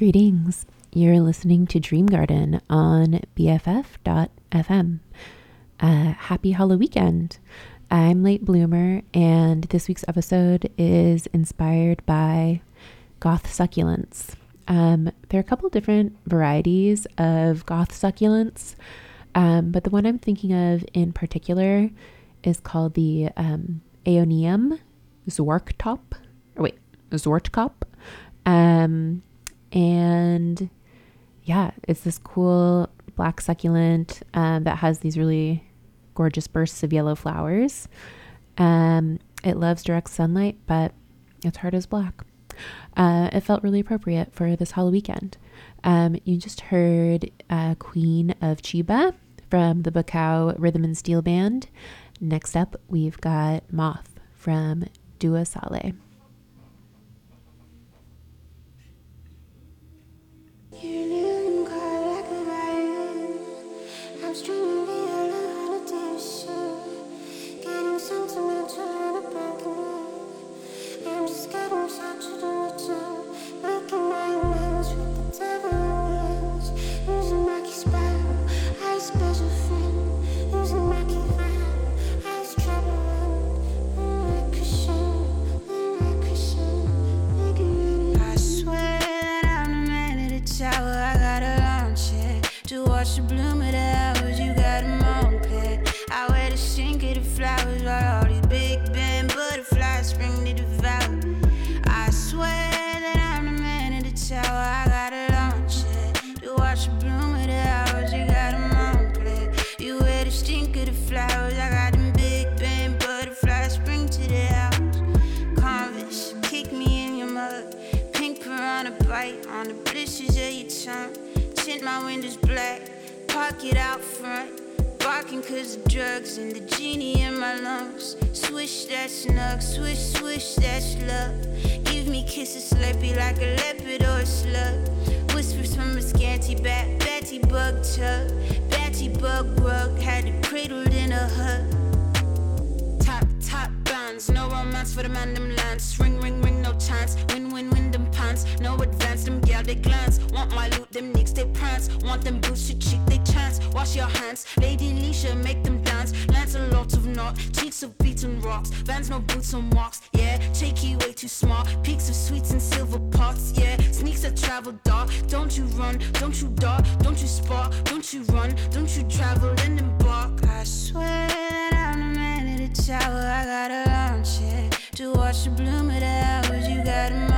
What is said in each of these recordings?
Greetings. You're listening to Dream Garden on BFF.fm. Uh, happy Halloween weekend. I'm Late Bloomer, and this week's episode is inspired by goth succulents. Um, there are a couple different varieties of goth succulents, um, but the one I'm thinking of in particular is called the um, Aeonium Zwarktop. Or wait, Zwartkop. Um, and yeah, it's this cool black succulent um, that has these really gorgeous bursts of yellow flowers. Um, it loves direct sunlight, but its heart is black. Uh, it felt really appropriate for this Halloween weekend. Um, you just heard uh, Queen of Cheeba from the Bacao Rhythm and Steel Band. Next up, we've got Moth from Dua 雨淋开。it out. it out front. Barking cause the drugs and the genie in my lungs. Swish that snug, swish, swish that love. Give me kisses sleepy like a leopard or a slug. Whispers from a scanty bat, batty bug tug. Batty bug rug, had it cradled in a hug no romance for the man them lands. Ring, ring, ring, no chance. Win, win, win them pants, no advance. Them gal they glance, want my loot, them nicks they prance. Want them boots to cheek they chance. Wash your hands, Lady Leisha make them dance. Lands a lot of knot, cheeks of beaten rocks. Vans no boots on walks, yeah. Cheeky way too smart, peaks of sweets and silver pots, yeah. Sneaks that travel dark, don't you run, don't you dart, don't you spar? don't you run, don't you travel and embark. I swear tower, I got a launch it. To watch the bloom of the you gotta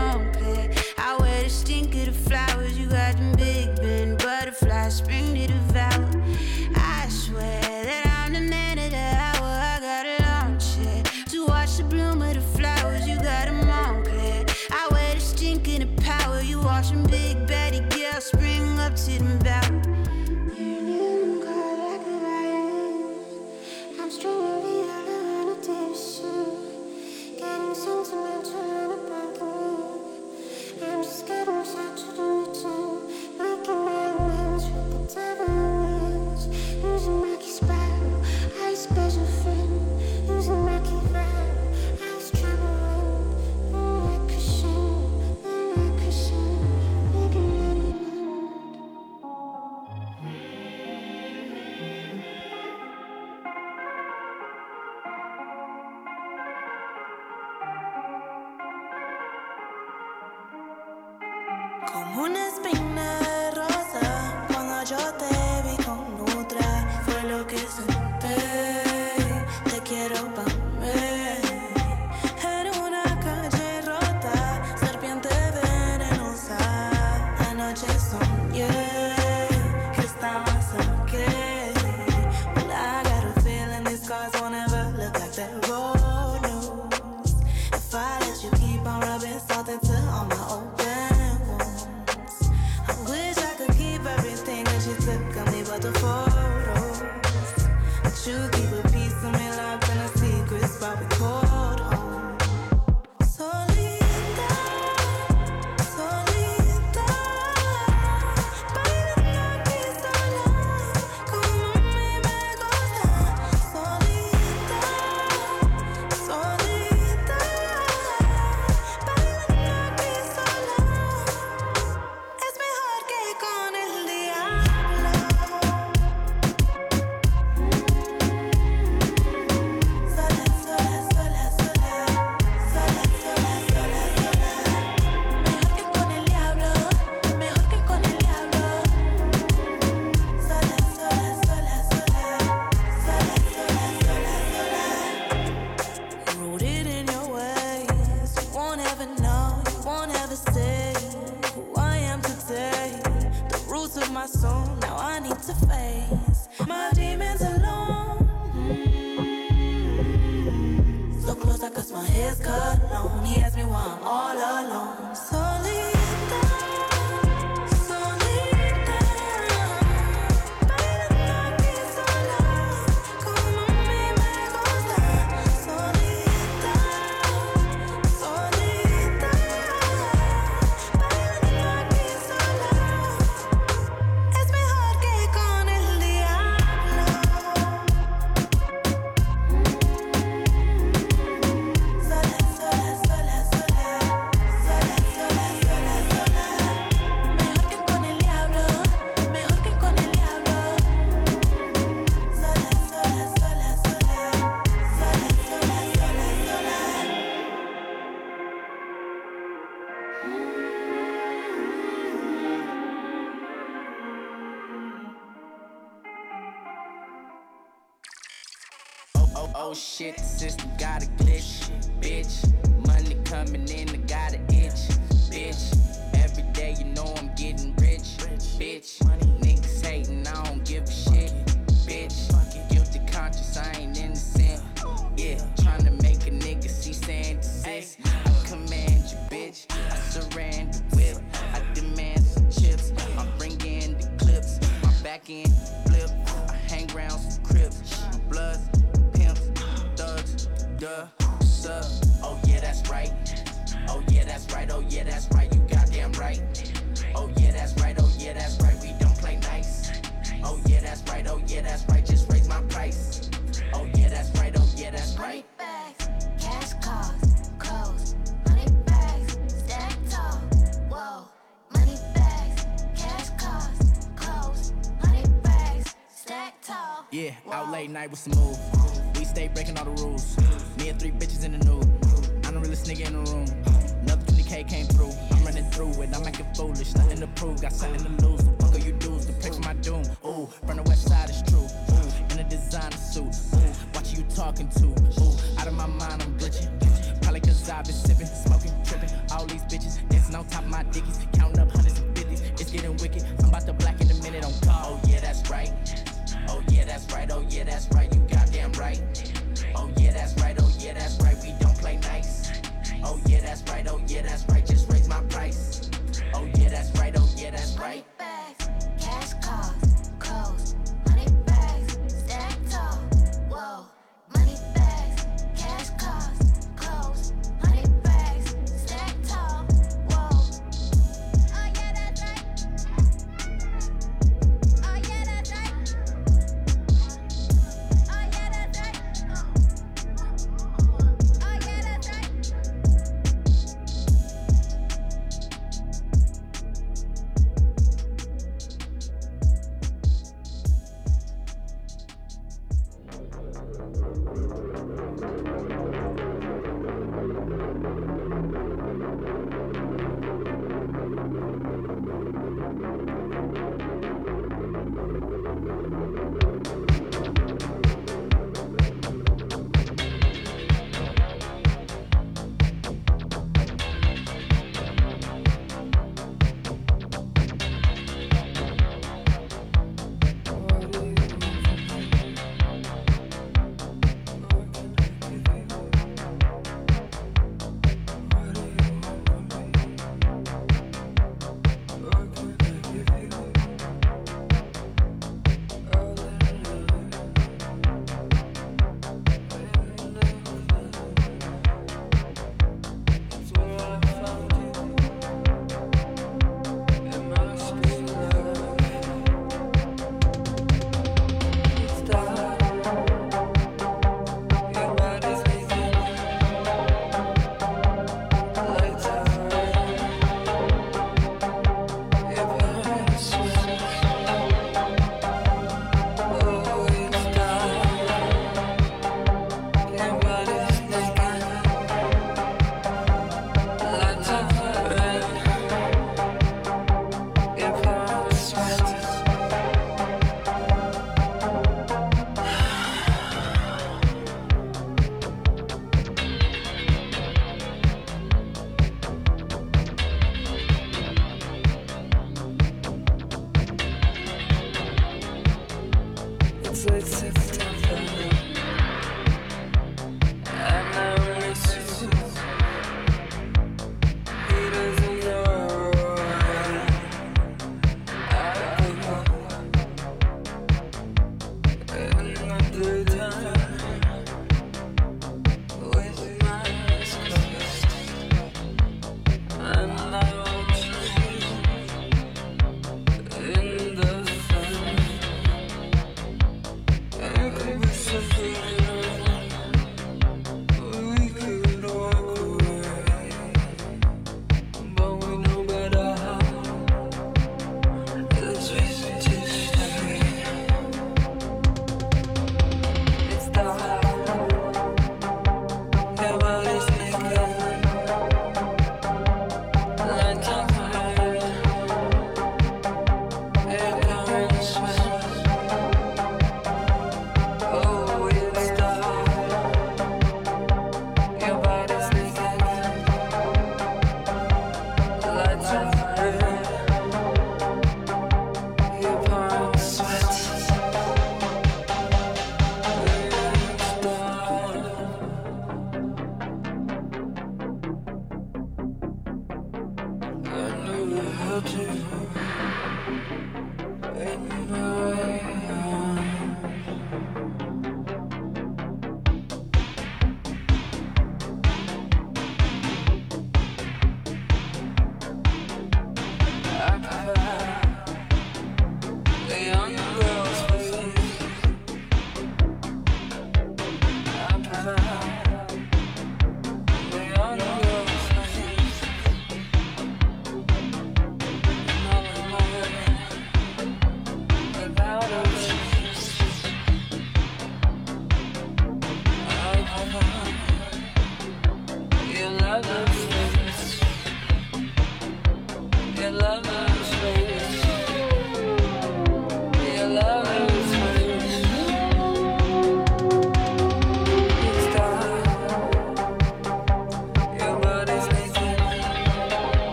out late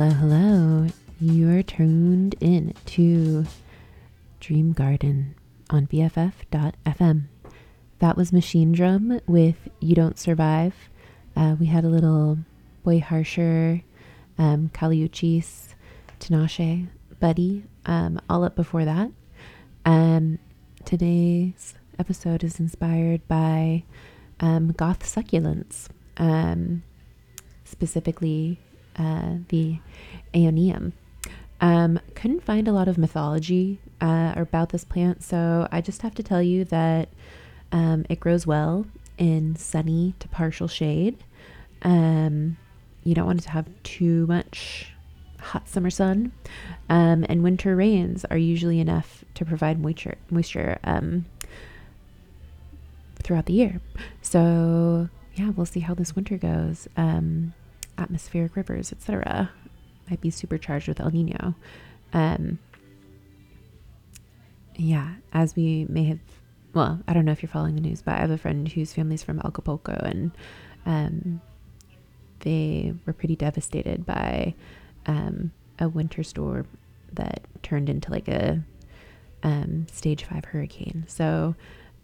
Hello, hello. You're tuned in to Dream Garden on BFF.fm. That was Machinedrum with You Don't Survive. Uh, we had a little Boy Harsher, um, Kali Uchis, Tinashe, Buddy, um, all up before that. Um, today's episode is inspired by um, goth succulents, um, specifically uh, the Aeonium. Um, couldn't find a lot of mythology uh, about this plant, so I just have to tell you that um, it grows well in sunny to partial shade. Um, you don't want to have too much hot summer sun, um, and winter rains are usually enough to provide moisture moisture um, throughout the year. So yeah, we'll see how this winter goes. Um, atmospheric rivers, etc., might be supercharged with El Nino. Um, yeah, as we may have, well, I don't know if you're following the news, but I have a friend whose family's from Acapulco, and um, they were pretty devastated by um, a winter storm that turned into like a um, stage five hurricane. So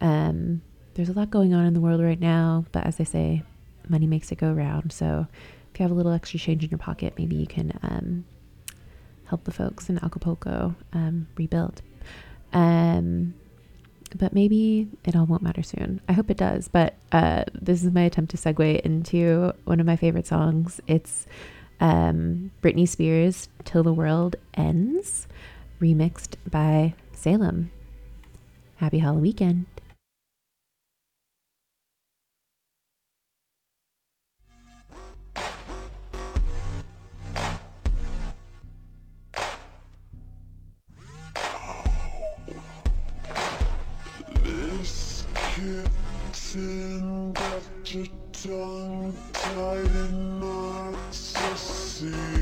um, there's a lot going on in the world right now, but as they say, money makes it go round. So if you have a little extra change in your pocket, maybe you can um, help the folks in Acapulco um, rebuild. Um, but maybe it all won't matter soon. I hope it does. But uh, this is my attempt to segue into one of my favorite songs. It's um, Britney Spears' Till the World Ends, remixed by Salem. Happy Halloween weekend. Kitten got your tongue tied in ecstasy.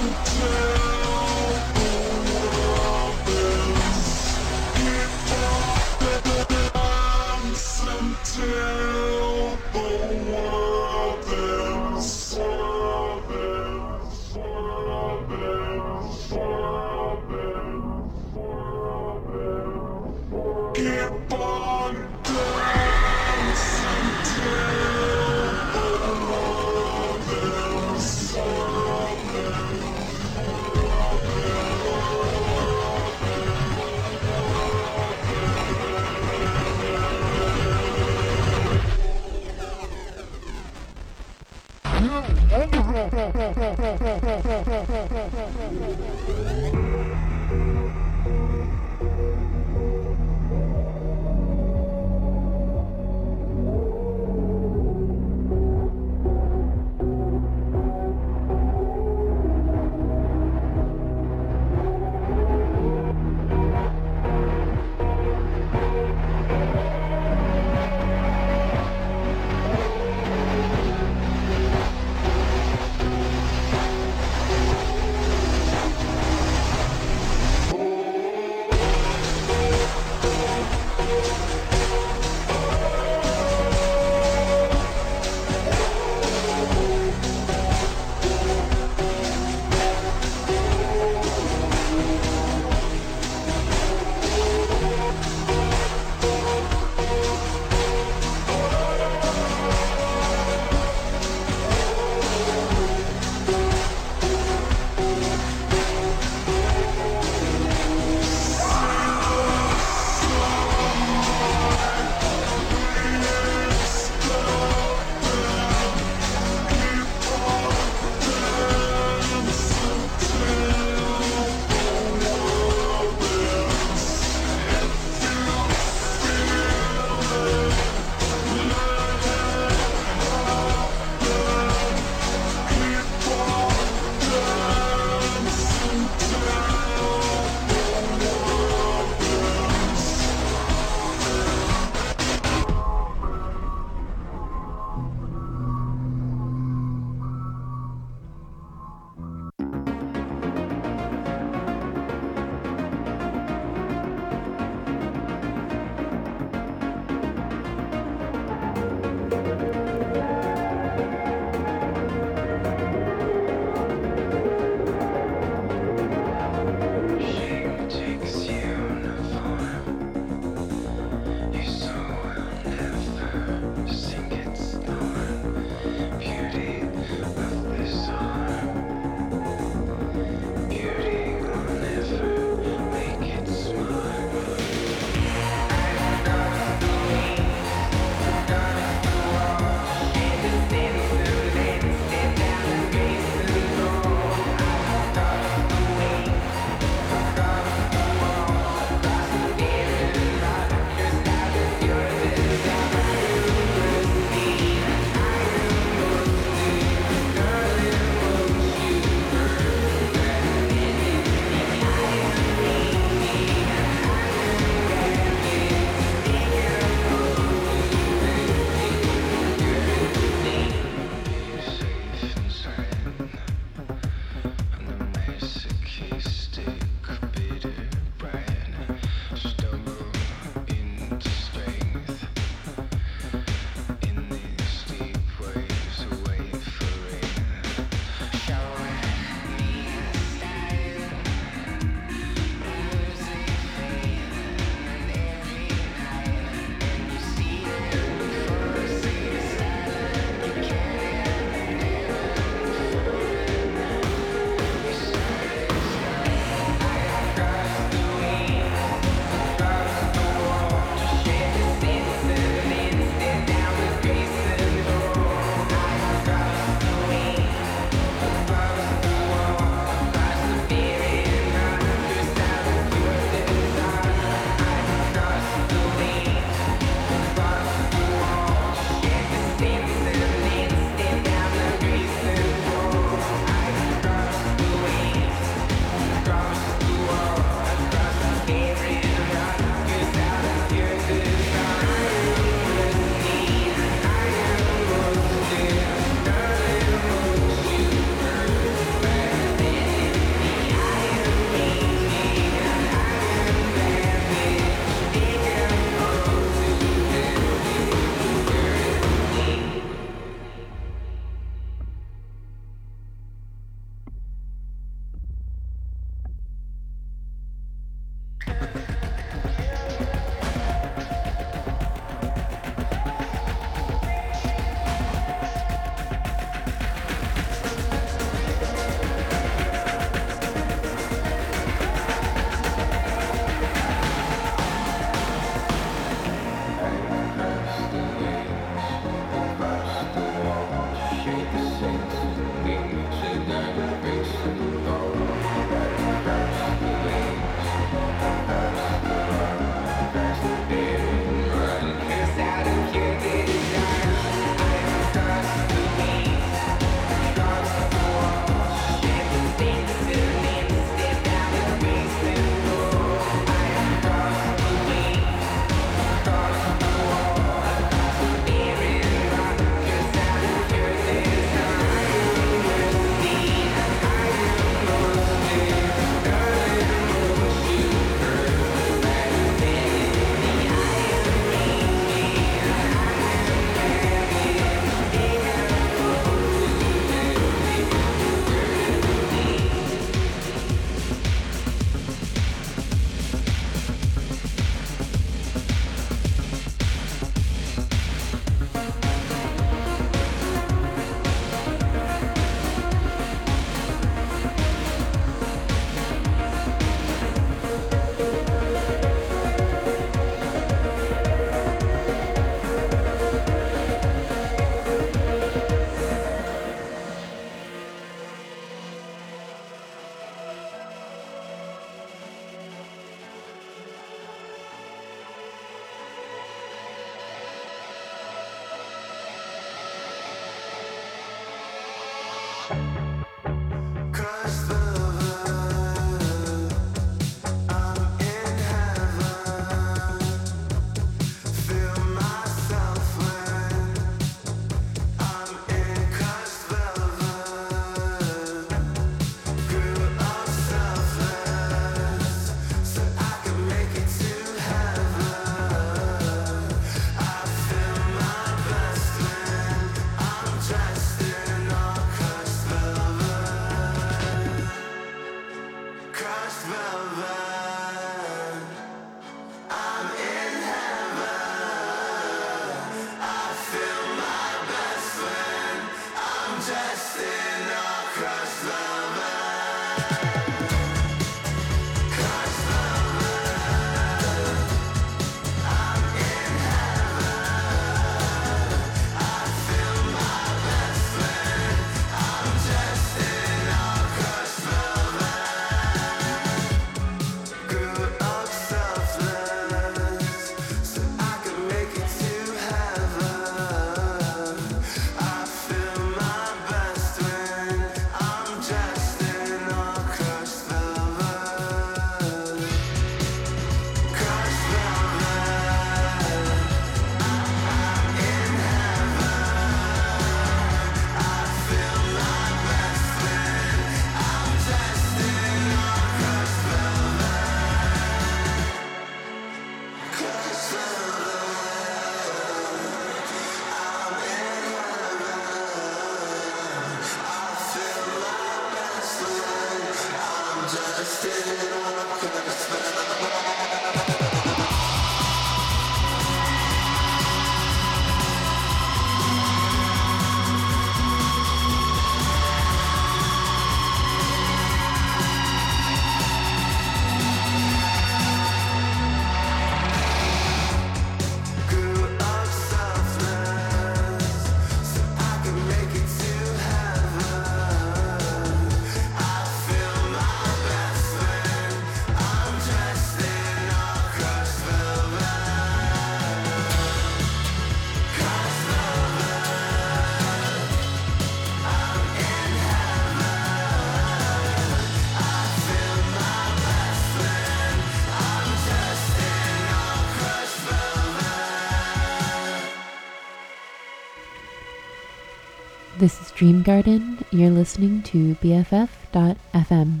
Dream Garden. You're listening to BFF.fm.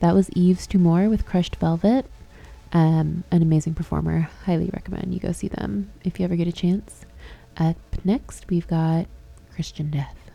That was Yves Tumor with Crushed Velvet. Um, an amazing performer. Highly recommend you go see them if you ever get a chance. Up next, we've got Christian Death.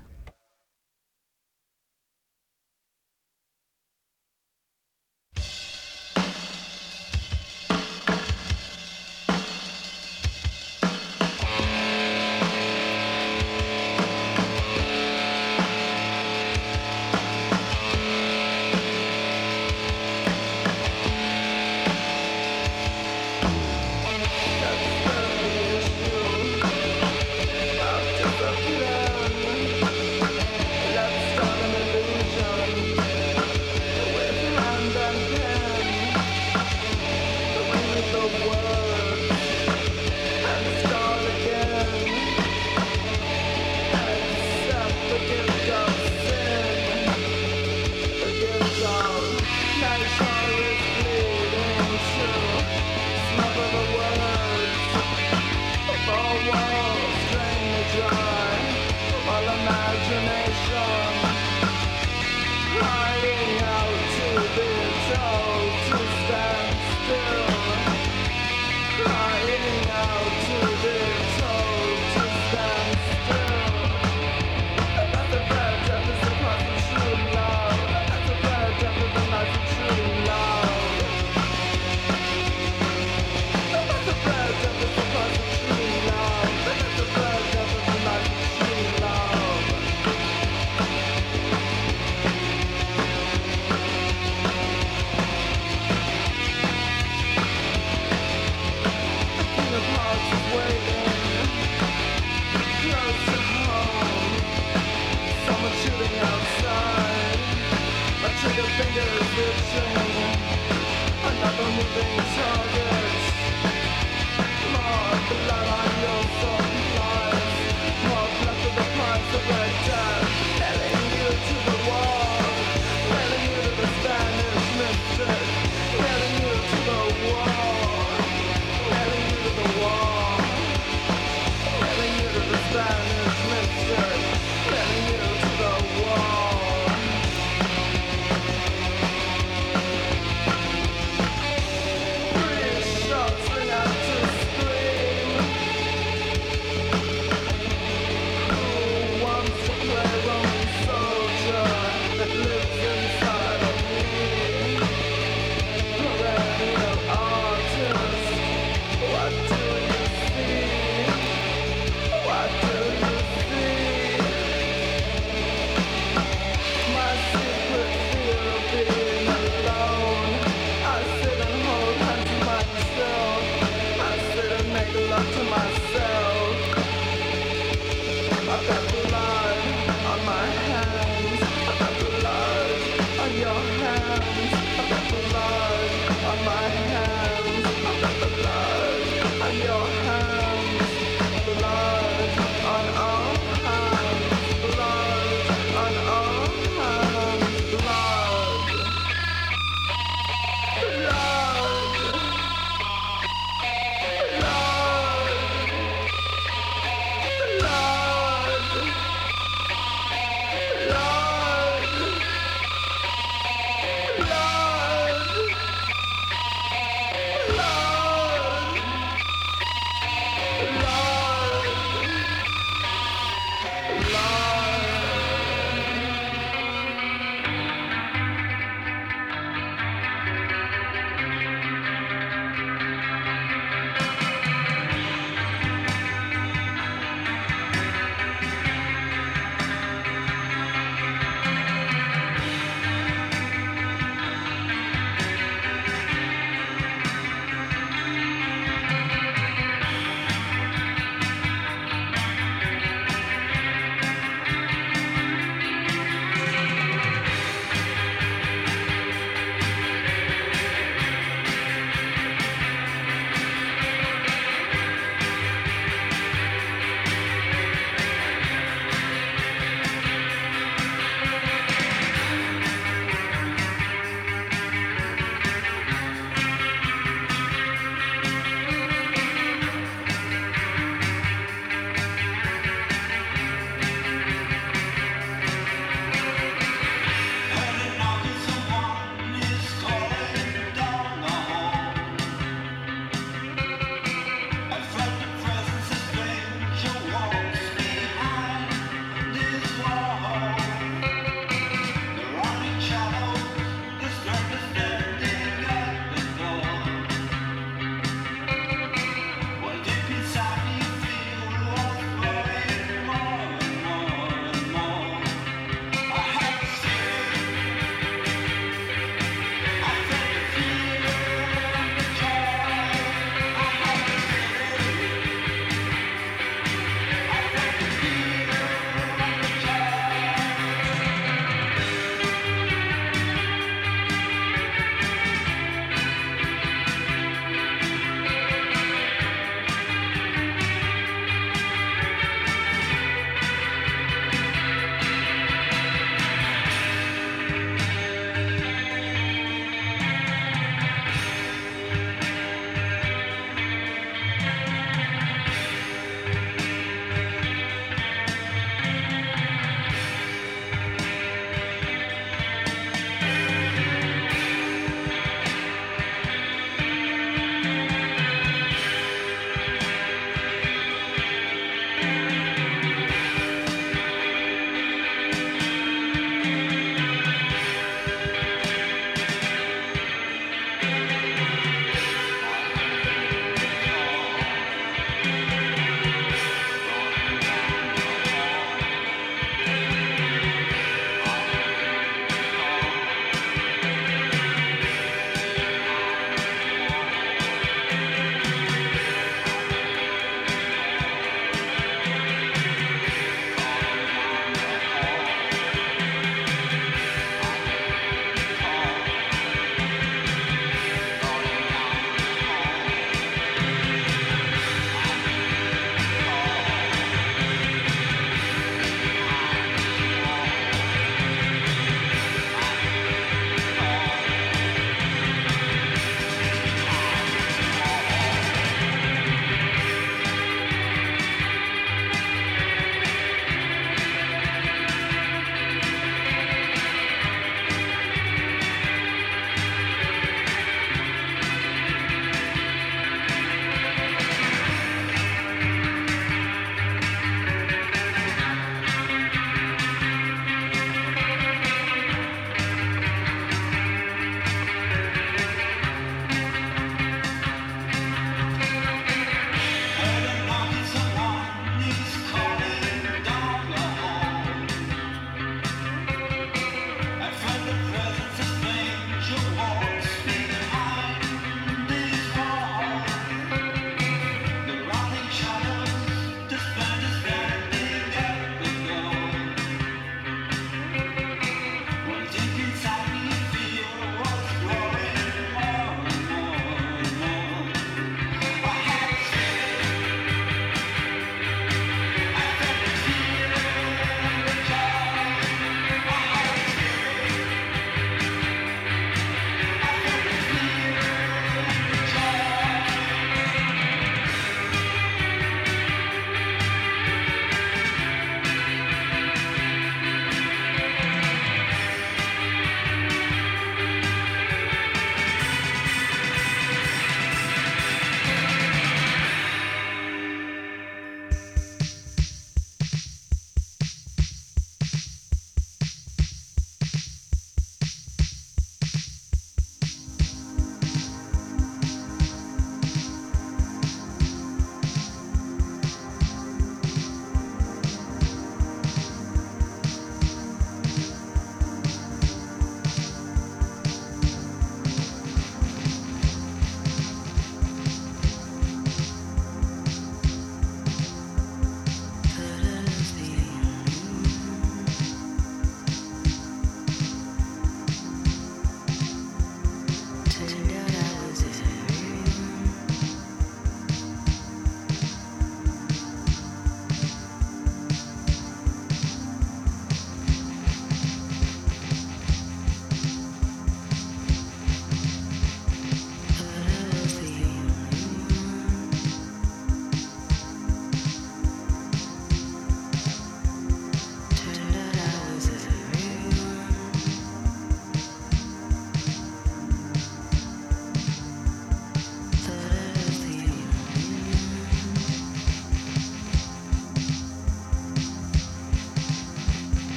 things are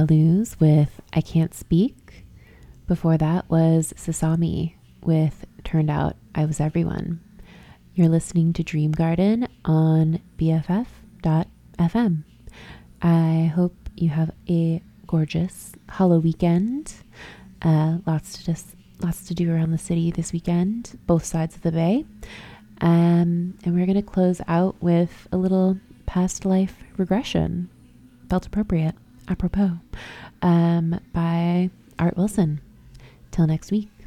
was Luz with I Can't Speak. Before that was Sasami with Turned Out I Was Everyone. You're listening to Dream Garden on BFF.fm. I hope you have a gorgeous Hollow weekend. Uh, lots to just lots to do around the city this weekend, both sides of the bay. Um, and we're gonna close out with a little past life regression, felt appropriate, apropos, um, by Art Wilson. Till next week.